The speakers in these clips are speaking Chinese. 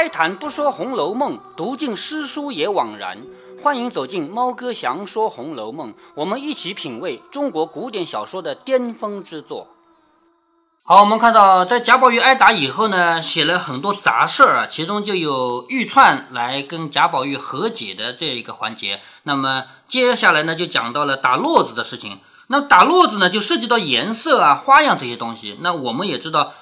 开坛不说《红楼梦》，读尽诗书也枉然。欢迎走进猫哥祥说《红楼梦》，我们一起品味中国古典小说的巅峰之作。好，我们看到在贾宝玉挨打以后呢，写了很多杂事儿啊，其中就有玉串来跟贾宝玉和解的这一个环节。那么接下来呢，就讲到了打络子的事情。那打络子呢，就涉及到颜色啊、花样这些东西。那我们也知道。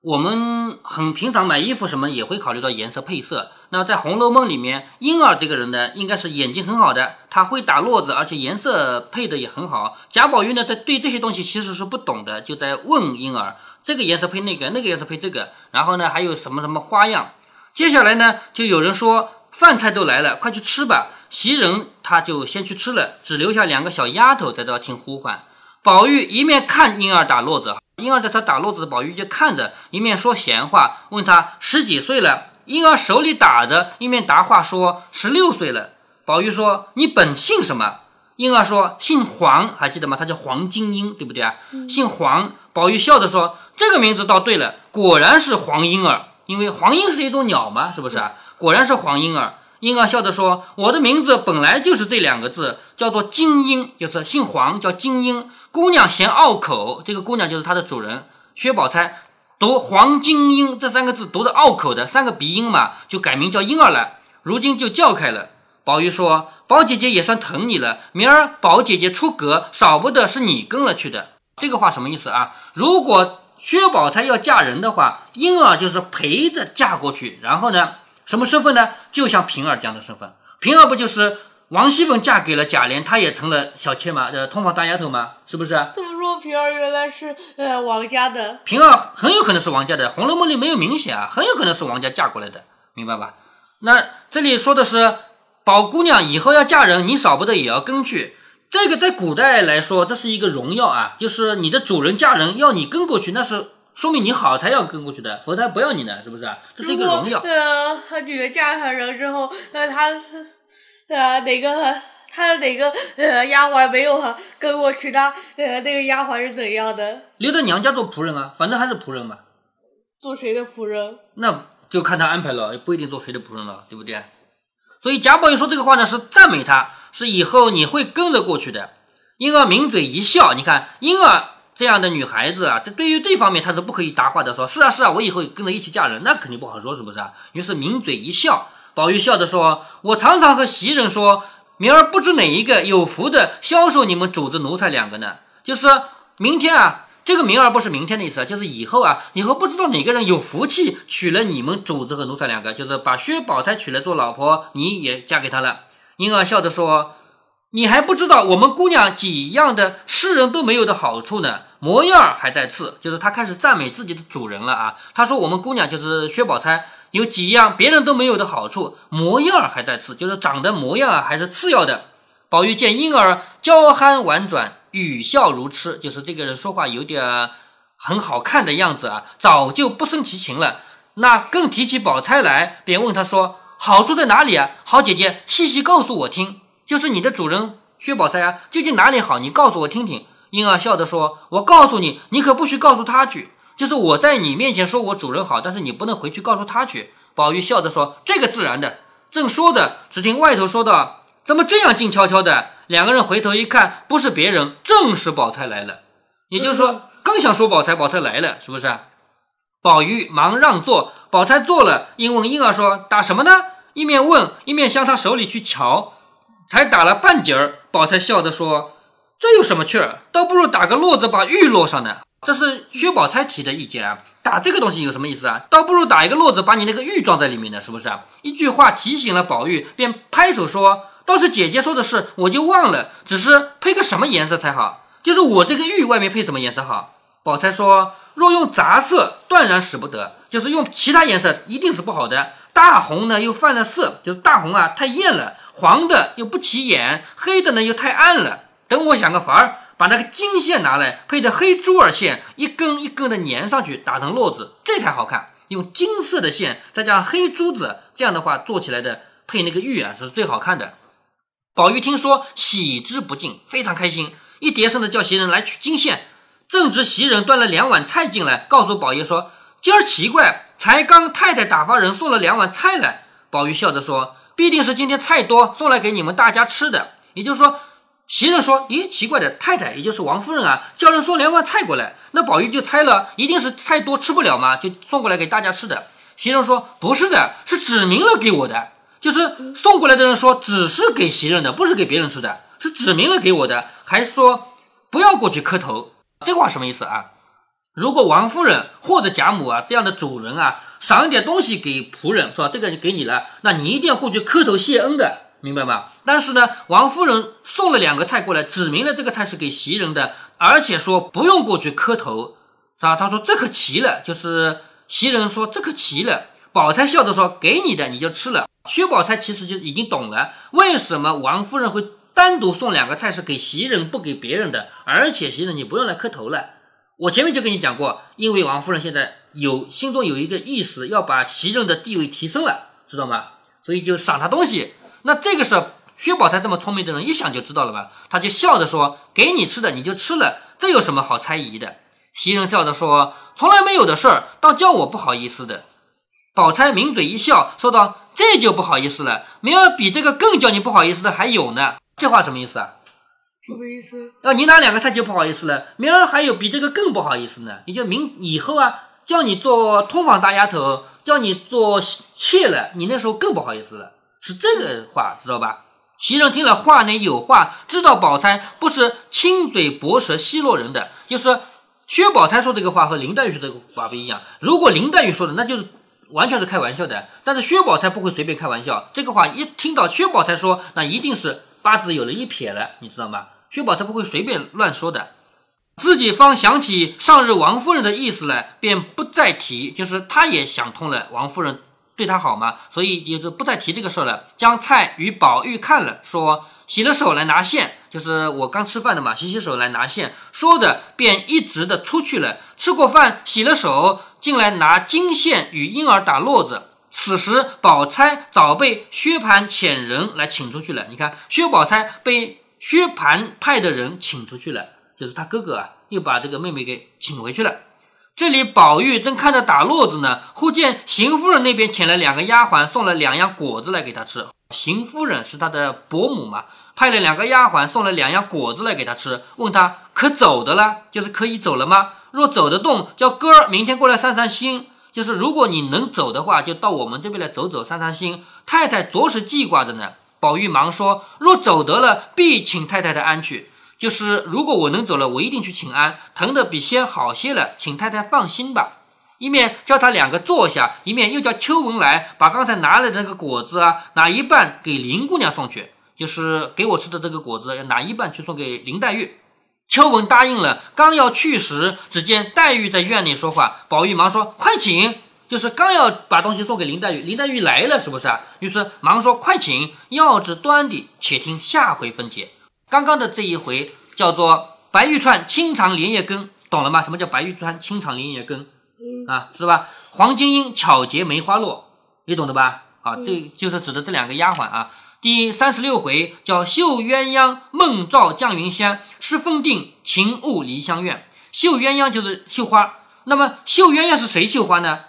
我们很平常买衣服什么也会考虑到颜色配色。那在《红楼梦》里面，婴儿这个人呢，应该是眼睛很好的，他会打络子，而且颜色配的也很好。贾宝玉呢，在对这些东西其实是不懂的，就在问婴儿这个颜色配那个，那个颜色配这个，然后呢还有什么什么花样。接下来呢，就有人说饭菜都来了，快去吃吧。袭人他就先去吃了，只留下两个小丫头在这听呼唤。宝玉一面看婴儿打络子。婴儿在他打络子，宝玉就看着，一面说闲话，问他十几岁了。婴儿手里打着，一面答话说十六岁了。宝玉说：“你本姓什么？”婴儿说：“姓黄，还记得吗？他叫黄金英，对不对啊？姓黄。”宝玉笑着说：“这个名字倒对了，果然是黄莺儿，因为黄莺是一种鸟嘛，是不是啊？果然是黄莺儿。”婴儿笑着说：“我的名字本来就是这两个字，叫做金英，就是姓黄，叫金英。”姑娘嫌拗口，这个姑娘就是她的主人薛宝钗，读黄金英这三个字读着拗口的三个鼻音嘛，就改名叫婴儿了。如今就叫开了。宝玉说：“宝姐姐也算疼你了，明儿宝姐姐出阁，少不得是你跟了去的。”这个话什么意思啊？如果薛宝钗要嫁人的话，婴儿就是陪着嫁过去，然后呢，什么身份呢？就像平儿这样的身份，平儿不就是？王熙凤嫁给了贾琏，她也成了小妾嘛，呃，通房大丫头嘛，是不是？这么说，平儿原来是呃王家的。平儿很有可能是王家的，《红楼梦》里没有明显啊，很有可能是王家嫁过来的，明白吧？那这里说的是宝姑娘以后要嫁人，你少不得也要跟去。这个在古代来说，这是一个荣耀啊，就是你的主人嫁人要你跟过去，那是说明你好才要跟过去的，否则他不要你呢，是不是？这是一个荣耀。呃，他女儿嫁上人之后，那他。呃，哪个他哪个呃丫鬟没有跟过去的？呃，那个丫鬟是怎样的？留在娘家做仆人啊，反正还是仆人嘛。做谁的仆人？那就看他安排了，也不一定做谁的仆人了，对不对？所以贾宝玉说这个话呢，是赞美他，是以后你会跟着过去的。婴儿抿嘴一笑，你看婴儿这样的女孩子啊，这对于这方面她是不可以答话的，说是啊是啊，我以后跟着一起嫁人，那肯定不好说，是不是啊？于是抿嘴一笑。宝玉笑着说：“我常常和袭人说，明儿不知哪一个有福的销售你们主子奴才两个呢？就是明天啊，这个明儿不是明天的意思，就是以后啊，以后不知道哪个人有福气娶了你们主子和奴才两个，就是把薛宝钗娶来做老婆，你也嫁给他了。”婴儿笑着说：“你还不知道我们姑娘几样的世人都没有的好处呢，模样还在次，就是他开始赞美自己的主人了啊。他说我们姑娘就是薛宝钗。”有几样别人都没有的好处，模样还在次，就是长得模样啊还是次要的。宝玉见婴儿娇憨婉转，语笑如痴，就是这个人说话有点很好看的样子啊，早就不生其情了。那更提起宝钗来，便问他说：“好处在哪里啊？好姐姐，细细告诉我听。就是你的主人薛宝钗啊，究竟哪里好？你告诉我听听。”婴儿笑着说：“我告诉你，你可不许告诉他去。”就是我在你面前说我主人好，但是你不能回去告诉他去。宝玉笑着说：“这个自然的。”正说着，只听外头说道：“怎么这样静悄悄的？”两个人回头一看，不是别人，正是宝钗来了。也就是说，刚想说宝钗，宝钗来了，是不是？宝玉忙让座，宝钗坐了，应问婴儿说：“打什么呢？”一面问，一面向他手里去瞧。才打了半截儿，宝钗笑着说：“这有什么趣儿？倒不如打个络子，把玉落上呢。”这是薛宝钗提的意见啊，打这个东西有什么意思啊？倒不如打一个络子，把你那个玉装在里面呢，是不是啊？一句话提醒了宝玉，便拍手说：“倒是姐姐说的是，我就忘了，只是配个什么颜色才好？就是我这个玉外面配什么颜色好？”宝钗说：“若用杂色，断然使不得；就是用其他颜色，一定是不好的。大红呢，又犯了色，就是大红啊，太艳了；黄的又不起眼，黑的呢又太暗了。等我想个法儿。”把那个金线拿来，配着黑珠儿线，一根一根的粘上去，打成络子，这才好看。用金色的线，再加上黑珠子，这样的话做起来的配那个玉啊，是最好看的。宝玉听说，喜之不尽，非常开心，一叠声的叫袭人来取金线。正值袭人端了两碗菜进来，告诉宝爷说：“今儿奇怪，才刚太太打发人送了两碗菜来。宝玉笑着说：“必定是今天菜多，送来给你们大家吃的。”也就是说，袭人说：“咦，奇怪的，太太也就是王夫人啊，叫人送两碗菜过来。”那宝玉就猜了，一定是菜多吃不了嘛，就送过来给大家吃的。袭人说：“不是的，是指明了给我的，就是送过来的人说只是给袭人的，不是给别人吃的，是指明了给我的，还说不要过去磕头。这话什么意思啊？如果王夫人或者贾母啊这样的主人啊，赏一点东西给仆人，是吧？这个就给你了，那你一定要过去磕头谢恩的，明白吗？但是呢，王夫人送了两个菜过来，指明了这个菜是给袭人的，而且说不用过去磕头，是吧？他说这可奇了，就是袭人说这可奇了。宝钗笑着说：“给你的你就吃了。”薛宝钗其实就已经懂了，为什么王夫人会单独送两个菜是给袭人，不给别人的，而且袭人你不用来磕头了。我前面就跟你讲过，因为王夫人现在有心中有一个意思，要把袭人的地位提升了，知道吗？所以就赏她东西。那这个时候，薛宝钗这么聪明的人，一想就知道了吧？他就笑着说：“给你吃的你就吃了，这有什么好猜疑的？”袭人笑着说：“从来没有的事儿，倒叫我不好意思的。”宝钗抿嘴一笑，说道：“这就不好意思了，明儿比这个更叫你不好意思的还有呢。”这话什么意思啊？什么意思？要你拿两个菜就不好意思了，明儿还有比这个更不好意思呢。也就明以后啊，叫你做通房大丫头，叫你做妾了，你那时候更不好意思了。是这个话，知道吧？袭人听了话内有话，知道宝钗不是亲嘴薄舌奚落人的，就是薛宝钗说这个话和林黛玉说这个话不一样。如果林黛玉说的，那就是完全是开玩笑的，但是薛宝钗不会随便开玩笑。这个话一听到薛宝钗说，那一定是八字有了一撇了，你知道吗？薛宝钗不会随便乱说的，自己方想起上日王夫人的意思来，便不再提。就是他也想通了，王夫人对他好嘛，所以也就不再提这个事了。将菜与宝玉看了，说洗了手来拿线，就是我刚吃饭的嘛，洗洗手来拿线。说着便一直的出去了。吃过饭，洗了手，进来拿金线与婴儿打络子。此时宝钗早被薛蟠遣人来请出去了。你看，薛宝钗被。薛蟠派的人请出去了，就是他哥哥啊，又把这个妹妹给请回去了。这里宝玉正看着打络子呢，忽见邢夫人那边请了两个丫鬟，送了两样果子来给他吃。邢夫人是他的伯母嘛，派了两个丫鬟送了两样果子来给他吃，问他可走的了，就是可以走了吗？若走得动，叫哥儿明天过来散散心。就是如果你能走的话，就到我们这边来走走，散散心。太太着实记挂着呢。宝玉忙说：“若走得了，必请太太的安去。就是如果我能走了，我一定去请安，疼的比先好些了，请太太放心吧。”一面叫他两个坐下，一面又叫秋文来把刚才拿来的那个果子啊，拿一半给林姑娘送去，就是给我吃的这个果子，要拿一半去送给林黛玉。秋文答应了，刚要去时，只见黛玉在院里说话，宝玉忙说：“快请。”就是刚要把东西送给林黛玉，林黛玉来了，是不是啊？于是忙说：“快请，要知端的，且听下回分解。”刚刚的这一回叫做“白玉串清肠莲叶根”，懂了吗？什么叫白玉串清肠莲叶根？啊，是吧？黄金英巧结梅花落，你懂的吧？啊，这就是指的这两个丫鬟啊。第三十六回叫“绣鸳鸯梦照绛云轩，诗风定情误梨香院”。绣鸳鸯就是绣花，那么绣鸳鸯是谁绣花呢？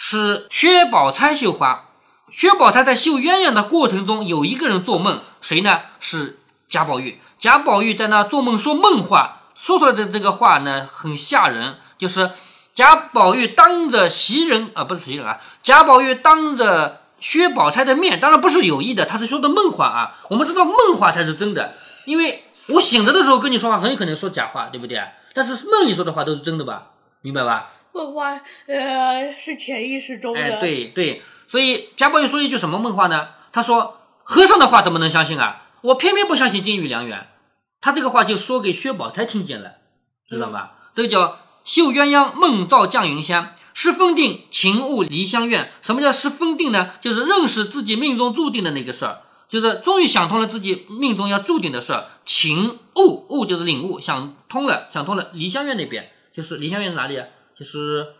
是薛宝钗绣花，薛宝钗在绣鸳鸯的过程中，有一个人做梦，谁呢？是贾宝玉。贾宝玉在那做梦说梦话，说出来的这个话呢，很吓人。就是贾宝玉当着袭人啊，不是袭人啊，贾宝玉当着薛宝钗的面，当然不是有意的，他是说的梦话啊。我们知道梦话才是真的，因为我醒着的时候跟你说话，很有可能说假话，对不对？但是梦里说的话都是真的吧？明白吧？梦话，呃，是潜意识中的。哎，对对，所以贾宝玉说一句什么梦话呢？他说：“和尚的话怎么能相信啊？我偏偏不相信金玉良缘。”他这个话就说给薛宝钗听见了，知道吧？这个叫“绣鸳鸯梦照绛云香，失分定情误梨香院”。什么叫失分定呢？就是认识自己命中注定的那个事儿，就是终于想通了自己命中要注定的事儿。情悟悟就是领悟，想通了，想通了。梨香院那边就是梨香院哪里啊？就是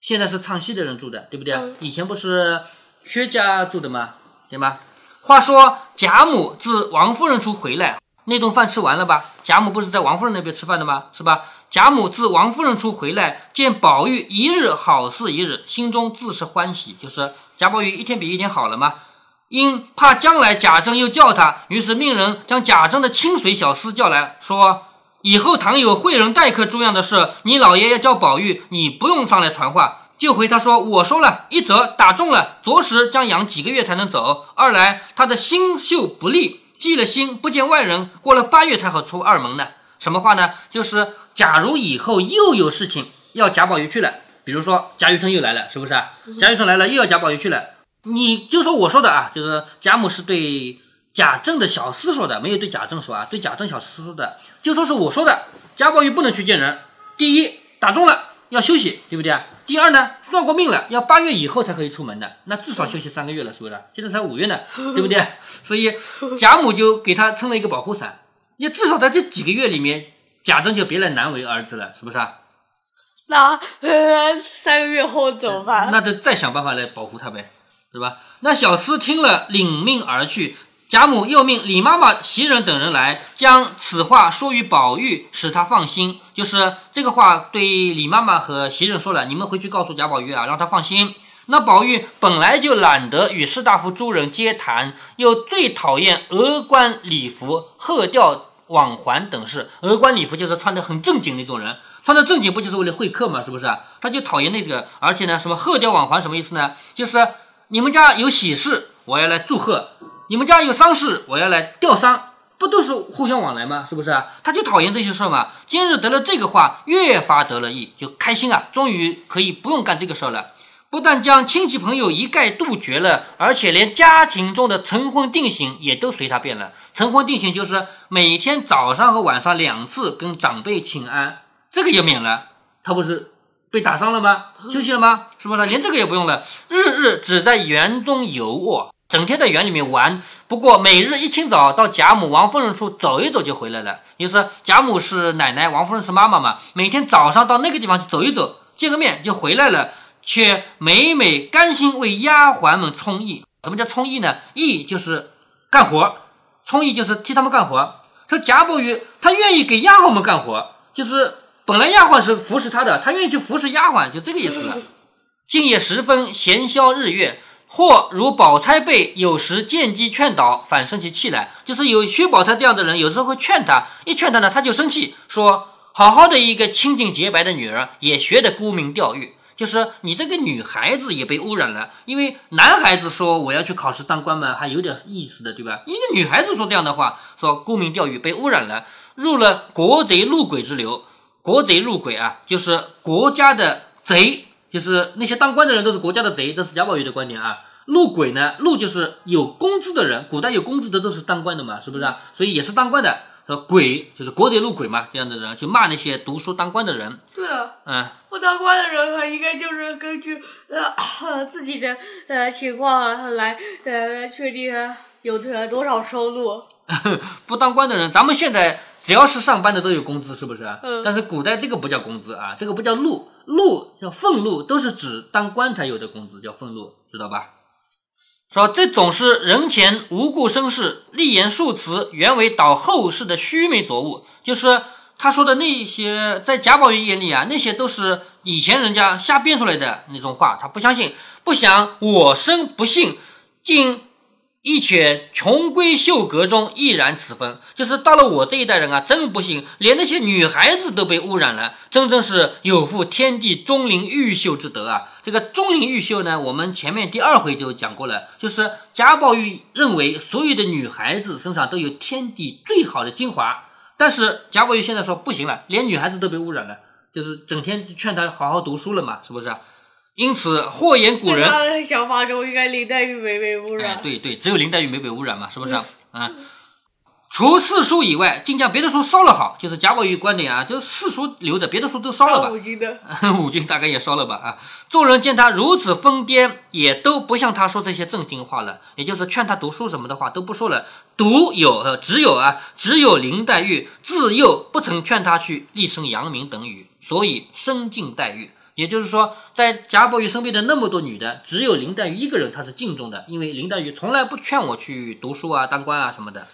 现在是唱戏的人住的，对不对？以前不是薛家住的吗？对吗？话说贾母自王夫人处回来，那顿饭吃完了吧？贾母不是在王夫人那边吃饭的吗？是吧？贾母自王夫人处回来，见宝玉一日好似一日，心中自是欢喜。就是贾宝玉一天比一天好了吗。因怕将来贾政又叫他，于是命人将贾政的清水小厮叫来说：“以后倘有会人待客诸样的事，你老爷爷叫宝玉，你不用上来传话。”就回他说：“我说了一则打中了，着实将养几个月才能走；二来他的心秀不利，忌了心不见外人，过了八月才好出二门呢。什么话呢？就是假如以后又有事情要贾宝玉去了，比如说贾雨村又来了，是不是？贾雨村来了又要贾宝玉去了，你就说我说的啊，就是贾母是对贾政的小厮说的，没有对贾政说啊，对贾政小厮说的，就说是我说的，贾宝玉不能去见人。第一打中了要休息，对不对啊？第二呢，算过命了，要八月以后才可以出门的，那至少休息三个月了，是不是？现在才五月呢，对不对？所以贾母就给他撑了一个保护伞，也至少在这几个月里面，贾政就别来难为儿子了，是不是啊？那呃三个月后怎么办？那就再想办法来保护他呗，对吧？那小厮听了，领命而去。贾母又命李妈妈、袭人等人来，将此话说与宝玉，使他放心。就是这个话对李妈妈和袭人说了，你们回去告诉贾宝玉啊，让他放心。那宝玉本来就懒得与士大夫诸人接谈，又最讨厌额冠礼服、鹤吊网环等事。额冠礼服就是穿的很正经那种人，穿的正经不就是为了会客嘛？是不是？他就讨厌那个。而且呢，什么鹤吊网环什么意思呢？就是你们家有喜事，我要来祝贺。你们家有丧事，我要来吊丧，不都是互相往来吗？是不是啊？他就讨厌这些事儿嘛。今日得了这个话，越发得了意，就开心啊，终于可以不用干这个事儿了。不但将亲戚朋友一概杜绝了，而且连家庭中的晨婚定型也都随他变了。晨婚定型就是每天早上和晚上两次跟长辈请安，这个也免了。他不是被打伤了吗？休息了吗？是不是？连这个也不用了，日日只在园中游卧。整天在园里面玩，不过每日一清早到贾母、王夫人处走一走就回来了。意思贾母是奶奶，王夫人是妈妈嘛，每天早上到那个地方去走一走，见个面就回来了，却每每甘心为丫鬟们充役。什么叫充役呢？役就是干活，充役就是替他们干活。说贾宝玉他愿意给丫鬟们干活，就是本来丫鬟是服侍他的，他愿意去服侍丫鬟，就这个意思了。今夜时分，闲消日月。或如宝钗被，有时见机劝导，反生起气来。就是有薛宝钗这样的人，有时候会劝他，一劝他呢，他就生气，说：“好好的一个清净洁白的女儿，也学得沽名钓誉。就是你这个女孩子也被污染了。因为男孩子说我要去考试当官嘛，还有点意思的，对吧？一个女孩子说这样的话，说沽名钓誉，被污染了，入了国贼入鬼之流。国贼入鬼啊，就是国家的贼。”就是那些当官的人都是国家的贼，这是贾宝玉的观点啊。路鬼呢，路就是有工资的人，古代有工资的都是当官的嘛，是不是啊？所以也是当官的。说鬼就是国贼路鬼嘛，这样的人去骂那些读书当官的人。对啊，嗯，不当官的人他应该就是根据呃自己的呃情况来呃确定有多少收入。不当官的人，咱们现在。只要是上班的都有工资，是不是？嗯。但是古代这个不叫工资啊，这个不叫禄，禄叫俸禄，都是指当官才有的工资，叫俸禄，知道吧？说这种是人前无故生事，立言数词，原为导后世的虚名浊物。就是他说的那些，在贾宝玉眼里啊，那些都是以前人家瞎编出来的那种话，他不相信，不想我生不幸，竟。一却穷闺秀阁中亦然此风，就是到了我这一代人啊，真不幸，连那些女孩子都被污染了，真正是有负天地钟灵毓秀之德啊！这个钟灵毓秀呢，我们前面第二回就讲过了，就是贾宝玉认为所有的女孩子身上都有天地最好的精华，但是贾宝玉现在说不行了，连女孩子都被污染了，就是整天劝她好好读书了嘛，是不是？因此，或言古人，他的想法中应该林黛玉没被污染。对对，只有林黛玉没被污染嘛，是不是？嗯，除四书以外，竟将别的书烧了好，就是贾宝玉观点啊，就四书留着，别的书都烧了吧。五经的，五经大概也烧了吧啊！众人见他如此疯癫，也都不向他说这些正经话了，也就是劝他读书什么的话都不说了。独有呃，只有啊，只有林黛玉自幼不曾劝他去立身扬名等语，所以深敬黛玉。也就是说，在贾宝玉身边的那么多女的，只有林黛玉一个人，她是敬重的，因为林黛玉从来不劝我去读书啊、当官啊什么的，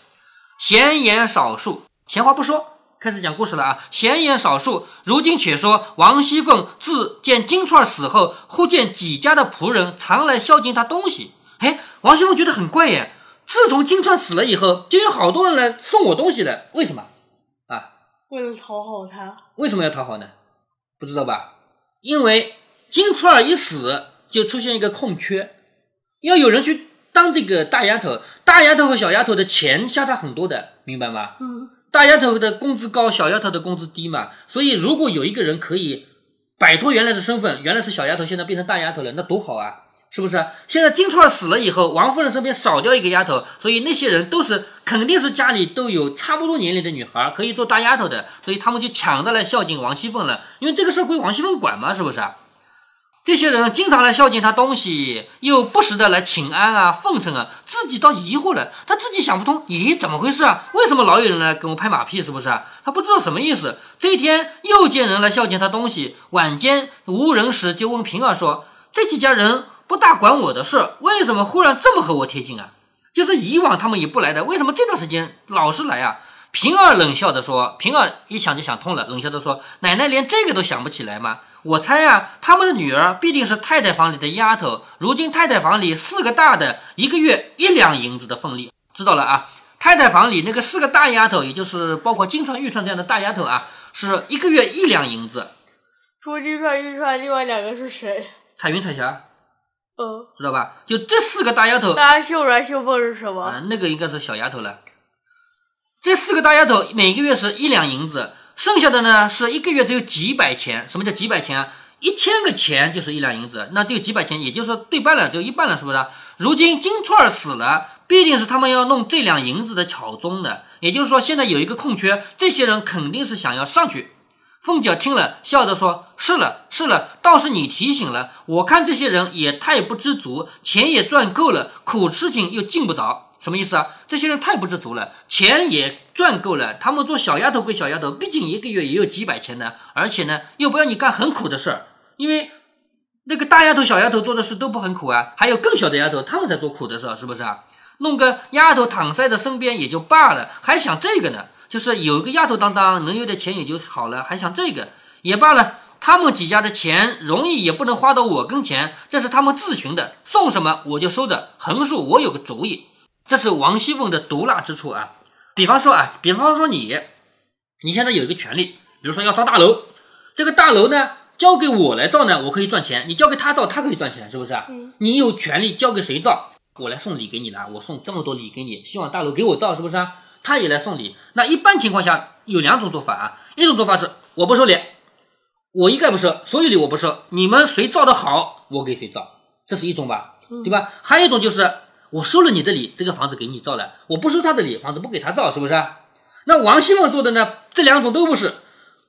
闲言少述，闲话不说，开始讲故事了啊！闲言少述，如今且说王熙凤自见金钏死后，忽见几家的仆人常来孝敬她东西。哎，王熙凤觉得很怪耶。自从金钏死了以后，就有好多人来送我东西了。为什么？啊？为了讨好他。为什么要讨好呢？不知道吧？因为金库尔一死，就出现一个空缺，要有人去当这个大丫头。大丫头和小丫头的钱相差很多的，明白吗？嗯。大丫头的工资高，小丫头的工资低嘛，所以如果有一个人可以摆脱原来的身份，原来是小丫头，现在变成大丫头了，那多好啊，是不是？现在金钏儿死了以后，王夫人身边少掉一个丫头，所以那些人都是肯定是家里都有差不多年龄的女孩可以做大丫头的，所以他们就抢着来孝敬王熙凤了，因为这个事归王熙凤管嘛，是不是？这些人经常来孝敬他东西，又不时的来请安啊、奉承啊，自己倒疑惑了，他自己想不通，咦，怎么回事啊？为什么老有人来跟我拍马屁？是不是？他不知道什么意思。这一天又见人来孝敬他东西，晚间无人时，就问平儿说：“这几家人不大管我的事，为什么忽然这么和我贴近啊？就是以往他们也不来的，为什么这段时间老是来啊？”平儿冷笑着说：“平儿一想就想通了，冷笑着说：奶奶连这个都想不起来吗？”我猜啊，他们的女儿必定是太太房里的丫头。如今太太房里四个大的，一个月一两银子的俸利，知道了啊？太太房里那个四个大丫头，也就是包括金钏、玉钏这样的大丫头啊，是一个月一两银子。除金钏、玉钏，另外两个是谁？彩云、彩霞。嗯，知道吧？就这四个大丫头。那秀鸾、秀凤是什么？啊，那个应该是小丫头了。这四个大丫头每个月是一两银子。剩下的呢是一个月只有几百钱，什么叫几百钱啊？一千个钱就是一两银子，那就几百钱，也就是说对半了，只有一半了，是不是？如今金钏儿死了，必定是他们要弄这两银子的巧宗的，也就是说现在有一个空缺，这些人肯定是想要上去。凤姐听了，笑着说：“是了，是了，倒是你提醒了，我看这些人也太不知足，钱也赚够了，苦事情又尽不着。”什么意思啊？这些人太不知足了，钱也赚够了，他们做小丫头归小丫头，毕竟一个月也有几百钱呢，而且呢又不要你干很苦的事儿，因为那个大丫头、小丫头做的事都不很苦啊，还有更小的丫头，他们在做苦的事，是不是啊？弄个丫头躺在的身边也就罢了，还想这个呢？就是有个丫头当当，能有点钱也就好了，还想这个也罢了。他们几家的钱容易也不能花到我跟前，这是他们自寻的，送什么我就收着，横竖我有个主意。这是王熙凤的毒辣之处啊！比方说啊，比方说你，你现在有一个权利，比如说要造大楼，这个大楼呢交给我来造呢，我可以赚钱；你交给他造，他可以赚钱，是不是啊？嗯。你有权利交给谁造，我来送礼给你了，我送这么多礼给你，希望大楼给我造，是不是啊？他也来送礼。那一般情况下有两种做法啊，一种做法是我不收礼，我一概不收，所有礼我不收，你们谁造的好，我给谁造，这是一种吧，对吧？还有一种就是。我收了你的礼，这个房子给你造了；我不收他的礼，房子不给他造，是不是？那王熙凤做的呢？这两种都不是，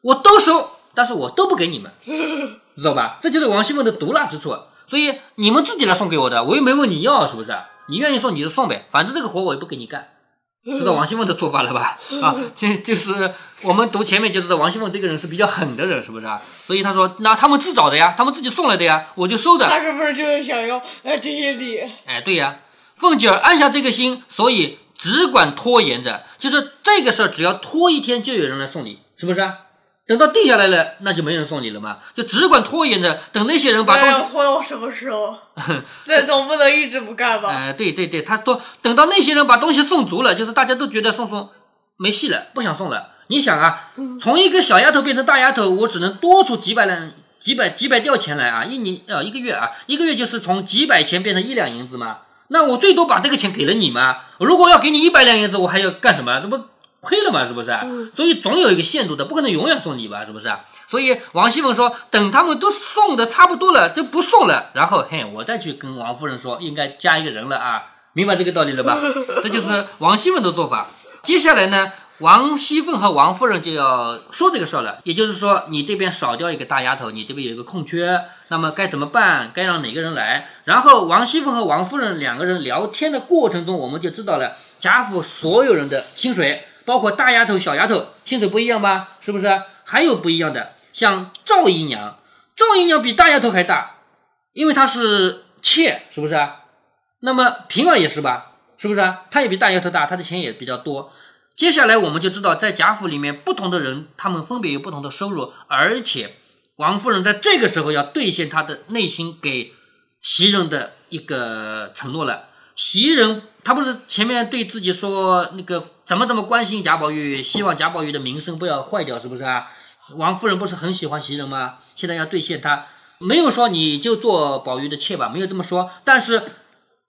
我都收，但是我都不给你们，知道吧？这就是王熙凤的毒辣之处。所以你们自己来送给我的，我又没问你要，是不是？你愿意送你就送呗，反正这个活我也不给你干。知道王熙凤的做法了吧？啊，这就是我们读前面就知道王熙凤这个人是比较狠的人，是不是啊？所以他说，那他们自找的呀，他们自己送来的呀，我就收着。他是不是就是想要哎这些礼？哎，对呀。凤姐儿按下这个心，所以只管拖延着。就是这个事儿，只要拖一天，就有人来送礼，是不是啊？等到定下来了，那就没人送你了嘛。就只管拖延着，等那些人把东西拖到什么时候？这总不能一直不干吧？哎，对对对，他说等到那些人把东西送足了，就是大家都觉得送送没戏了，不想送了。你想啊，从一个小丫头变成大丫头，我只能多出几百两、几百几百吊钱来啊！一年呃一个月啊，一个月就是从几百钱变成一两银子嘛。那我最多把这个钱给了你嘛？如果要给你一百两银子，我还要干什么？这不亏了嘛？是不是？所以总有一个限度的，不可能永远送礼吧？是不是？所以王熙凤说，等他们都送的差不多了，都不送了，然后嘿，我再去跟王夫人说，应该加一个人了啊，明白这个道理了吧？这就是王熙凤的做法。接下来呢？王熙凤和王夫人就要说这个事儿了，也就是说，你这边少掉一个大丫头，你这边有一个空缺，那么该怎么办？该让哪个人来？然后王熙凤和王夫人两个人聊天的过程中，我们就知道了贾府所有人的薪水，包括大丫头、小丫头，薪水不一样吧？是不是？还有不一样的，像赵姨娘，赵姨娘比大丫头还大，因为她是妾，是不是啊？那么平儿也是吧？是不是啊？她也比大丫头大，她的钱也比较多。接下来我们就知道，在贾府里面，不同的人他们分别有不同的收入，而且王夫人在这个时候要兑现她的内心给袭人的一个承诺了。袭人他不是前面对自己说那个怎么怎么关心贾宝玉，希望贾宝玉的名声不要坏掉，是不是啊？王夫人不是很喜欢袭人吗？现在要兑现她，没有说你就做宝玉的妾吧，没有这么说。但是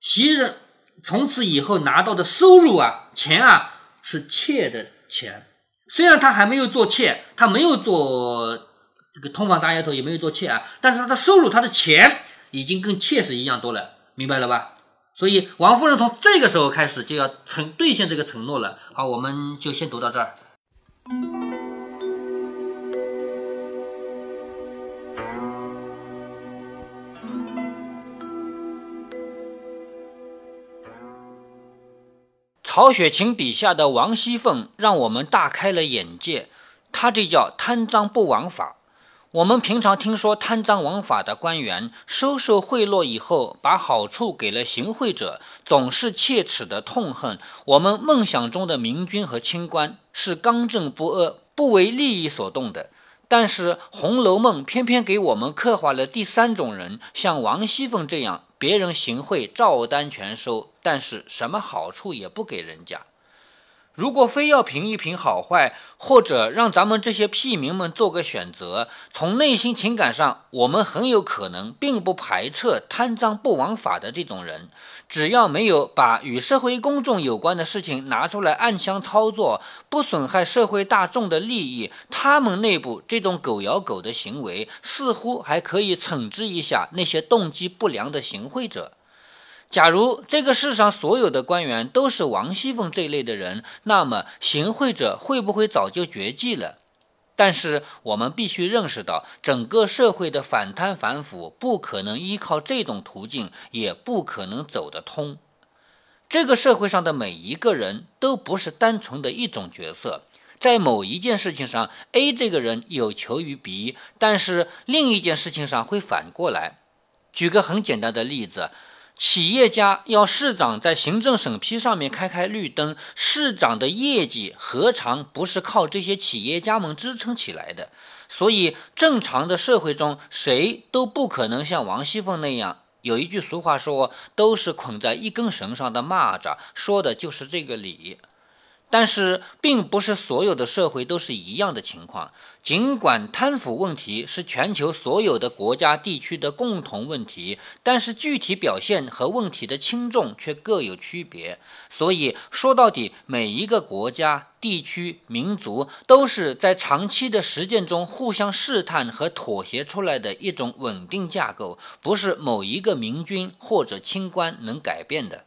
袭人从此以后拿到的收入啊，钱啊。是妾的钱，虽然他还没有做妾，他没有做这个通房大丫头，也没有做妾啊，但是他的收入，他的钱已经跟妾是一样多了，明白了吧？所以王夫人从这个时候开始就要承兑现这个承诺了。好，我们就先读到这儿。曹雪芹笔下的王熙凤让我们大开了眼界，他这叫贪赃不枉法。我们平常听说贪赃枉法的官员收受贿赂以后，把好处给了行贿者，总是切齿的痛恨。我们梦想中的明君和清官是刚正不阿，不为利益所动的。但是《红楼梦》偏偏给我们刻画了第三种人，像王熙凤这样。别人行贿照单全收，但是什么好处也不给人家。如果非要评一评好坏，或者让咱们这些屁民们做个选择，从内心情感上，我们很有可能并不排斥贪赃不枉法的这种人，只要没有把与社会公众有关的事情拿出来暗箱操作，不损害社会大众的利益，他们内部这种狗咬狗的行为，似乎还可以惩治一下那些动机不良的行贿者。假如这个世上所有的官员都是王熙凤这一类的人，那么行贿者会不会早就绝迹了？但是我们必须认识到，整个社会的反贪反腐不可能依靠这种途径，也不可能走得通。这个社会上的每一个人都不是单纯的一种角色，在某一件事情上，A 这个人有求于 B，但是另一件事情上会反过来。举个很简单的例子。企业家要市长在行政审批上面开开绿灯，市长的业绩何尝不是靠这些企业家们支撑起来的？所以，正常的社会中，谁都不可能像王熙凤那样。有一句俗话说：“都是捆在一根绳上的蚂蚱”，说的就是这个理。但是，并不是所有的社会都是一样的情况。尽管贪腐问题是全球所有的国家地区的共同问题，但是具体表现和问题的轻重却各有区别。所以说到底，每一个国家、地区、民族都是在长期的实践中互相试探和妥协出来的一种稳定架构，不是某一个明君或者清官能改变的。